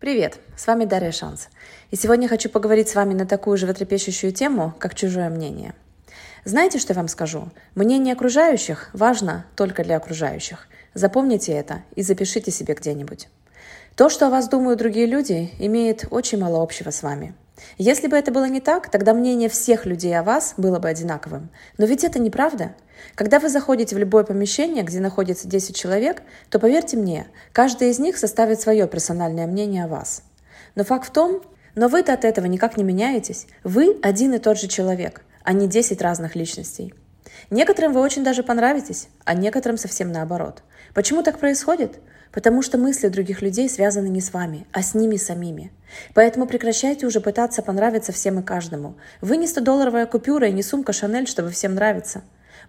Привет, с вами Дарья Шанс. И сегодня хочу поговорить с вами на такую животрепещущую тему, как чужое мнение. Знаете, что я вам скажу? Мнение окружающих важно только для окружающих. Запомните это и запишите себе где-нибудь. То, что о вас думают другие люди, имеет очень мало общего с вами. Если бы это было не так, тогда мнение всех людей о вас было бы одинаковым. Но ведь это неправда. Когда вы заходите в любое помещение, где находится 10 человек, то поверьте мне, каждый из них составит свое персональное мнение о вас. Но факт в том, но вы-то от этого никак не меняетесь. Вы один и тот же человек, а не 10 разных личностей. Некоторым вы очень даже понравитесь, а некоторым совсем наоборот. Почему так происходит? Потому что мысли других людей связаны не с вами, а с ними самими. Поэтому прекращайте уже пытаться понравиться всем и каждому. Вы не 100-долларовая купюра и не сумка Шанель, чтобы всем нравиться.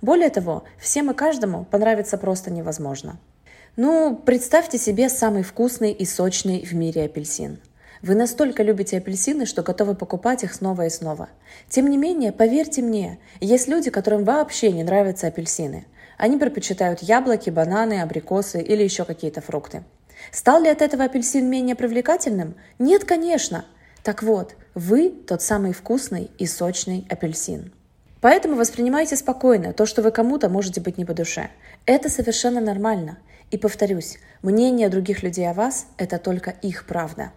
Более того, всем и каждому понравиться просто невозможно. Ну, представьте себе самый вкусный и сочный в мире апельсин. Вы настолько любите апельсины, что готовы покупать их снова и снова. Тем не менее, поверьте мне, есть люди, которым вообще не нравятся апельсины. Они предпочитают яблоки, бананы, абрикосы или еще какие-то фрукты. Стал ли от этого апельсин менее привлекательным? Нет, конечно. Так вот, вы тот самый вкусный и сочный апельсин. Поэтому воспринимайте спокойно то, что вы кому-то можете быть не по душе. Это совершенно нормально. И повторюсь, мнение других людей о вас – это только их правда.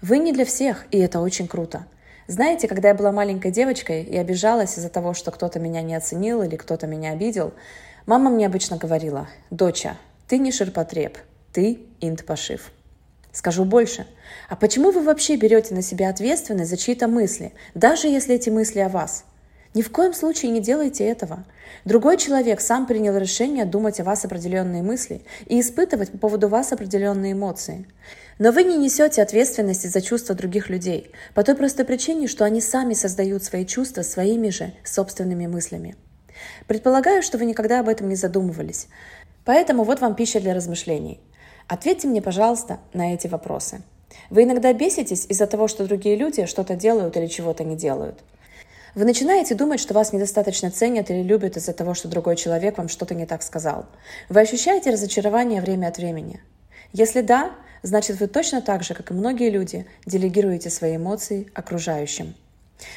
Вы не для всех, и это очень круто. Знаете, когда я была маленькой девочкой и обижалась из-за того, что кто-то меня не оценил или кто-то меня обидел, мама мне обычно говорила, «Доча, ты не ширпотреб, ты инт-пошив». Скажу больше. А почему вы вообще берете на себя ответственность за чьи-то мысли, даже если эти мысли о вас – ни в коем случае не делайте этого. Другой человек сам принял решение думать о вас определенные мысли и испытывать по поводу вас определенные эмоции. Но вы не несете ответственности за чувства других людей, по той простой причине, что они сами создают свои чувства своими же собственными мыслями. Предполагаю, что вы никогда об этом не задумывались. Поэтому вот вам пища для размышлений. Ответьте мне, пожалуйста, на эти вопросы. Вы иногда беситесь из-за того, что другие люди что-то делают или чего-то не делают. Вы начинаете думать, что вас недостаточно ценят или любят из-за того, что другой человек вам что-то не так сказал. Вы ощущаете разочарование время от времени? Если да, значит вы точно так же, как и многие люди, делегируете свои эмоции окружающим.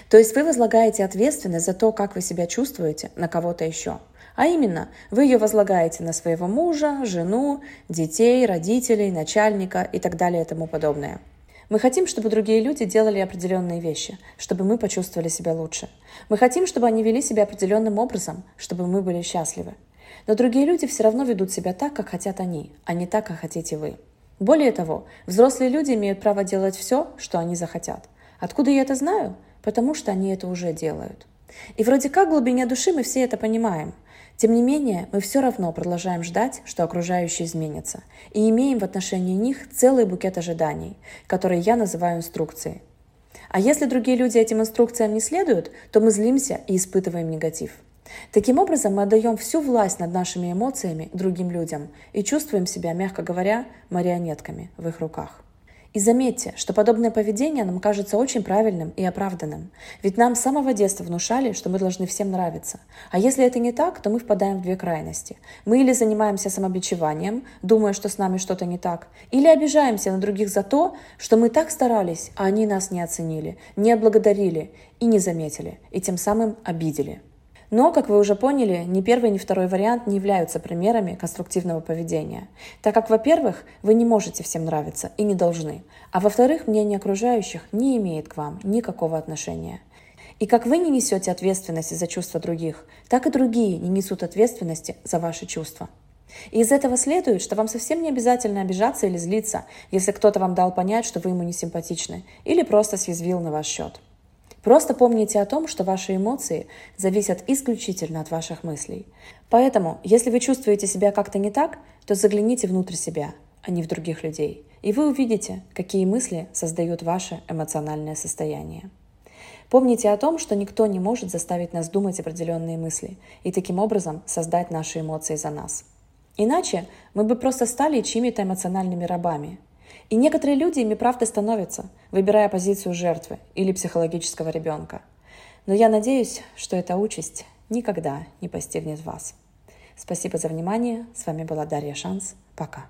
То есть вы возлагаете ответственность за то, как вы себя чувствуете, на кого-то еще. А именно, вы ее возлагаете на своего мужа, жену, детей, родителей, начальника и так далее и тому подобное. Мы хотим, чтобы другие люди делали определенные вещи, чтобы мы почувствовали себя лучше. Мы хотим, чтобы они вели себя определенным образом, чтобы мы были счастливы. Но другие люди все равно ведут себя так, как хотят они, а не так, как хотите вы. Более того, взрослые люди имеют право делать все, что они захотят. Откуда я это знаю? Потому что они это уже делают. И вроде как в глубине души мы все это понимаем – тем не менее, мы все равно продолжаем ждать, что окружающие изменятся, и имеем в отношении них целый букет ожиданий, которые я называю инструкцией. А если другие люди этим инструкциям не следуют, то мы злимся и испытываем негатив. Таким образом, мы отдаем всю власть над нашими эмоциями другим людям и чувствуем себя, мягко говоря, марионетками в их руках. И заметьте, что подобное поведение нам кажется очень правильным и оправданным. Ведь нам с самого детства внушали, что мы должны всем нравиться. А если это не так, то мы впадаем в две крайности. Мы или занимаемся самобичеванием, думая, что с нами что-то не так, или обижаемся на других за то, что мы так старались, а они нас не оценили, не отблагодарили и не заметили, и тем самым обидели. Но, как вы уже поняли, ни первый, ни второй вариант не являются примерами конструктивного поведения, так как, во-первых, вы не можете всем нравиться и не должны, а во-вторых, мнение окружающих не имеет к вам никакого отношения. И как вы не несете ответственности за чувства других, так и другие не несут ответственности за ваши чувства. И из этого следует, что вам совсем не обязательно обижаться или злиться, если кто-то вам дал понять, что вы ему не симпатичны, или просто съязвил на ваш счет. Просто помните о том, что ваши эмоции зависят исключительно от ваших мыслей. Поэтому, если вы чувствуете себя как-то не так, то загляните внутрь себя, а не в других людей. И вы увидите, какие мысли создают ваше эмоциональное состояние. Помните о том, что никто не может заставить нас думать определенные мысли и таким образом создать наши эмоции за нас. Иначе мы бы просто стали чьими-то эмоциональными рабами, и некоторые люди ими правда становятся, выбирая позицию жертвы или психологического ребенка. Но я надеюсь, что эта участь никогда не постигнет вас. Спасибо за внимание. С вами была Дарья Шанс. Пока.